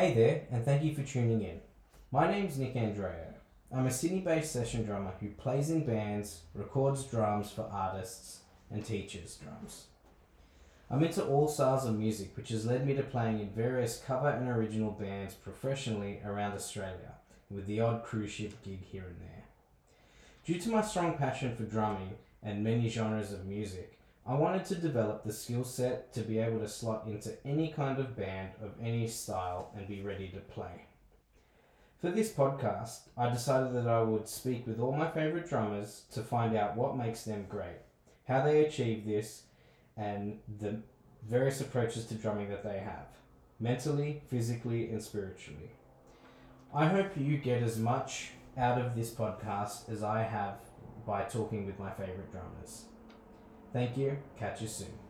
Hey there, and thank you for tuning in. My name's Nick Andreo. I'm a Sydney based session drummer who plays in bands, records drums for artists, and teaches drums. I'm into all styles of music, which has led me to playing in various cover and original bands professionally around Australia, with the odd cruise ship gig here and there. Due to my strong passion for drumming and many genres of music, I wanted to develop the skill set to be able to slot into any kind of band of any style and be ready to play. For this podcast, I decided that I would speak with all my favourite drummers to find out what makes them great, how they achieve this, and the various approaches to drumming that they have, mentally, physically, and spiritually. I hope you get as much out of this podcast as I have by talking with my favourite drummers. Thank you. Catch you soon.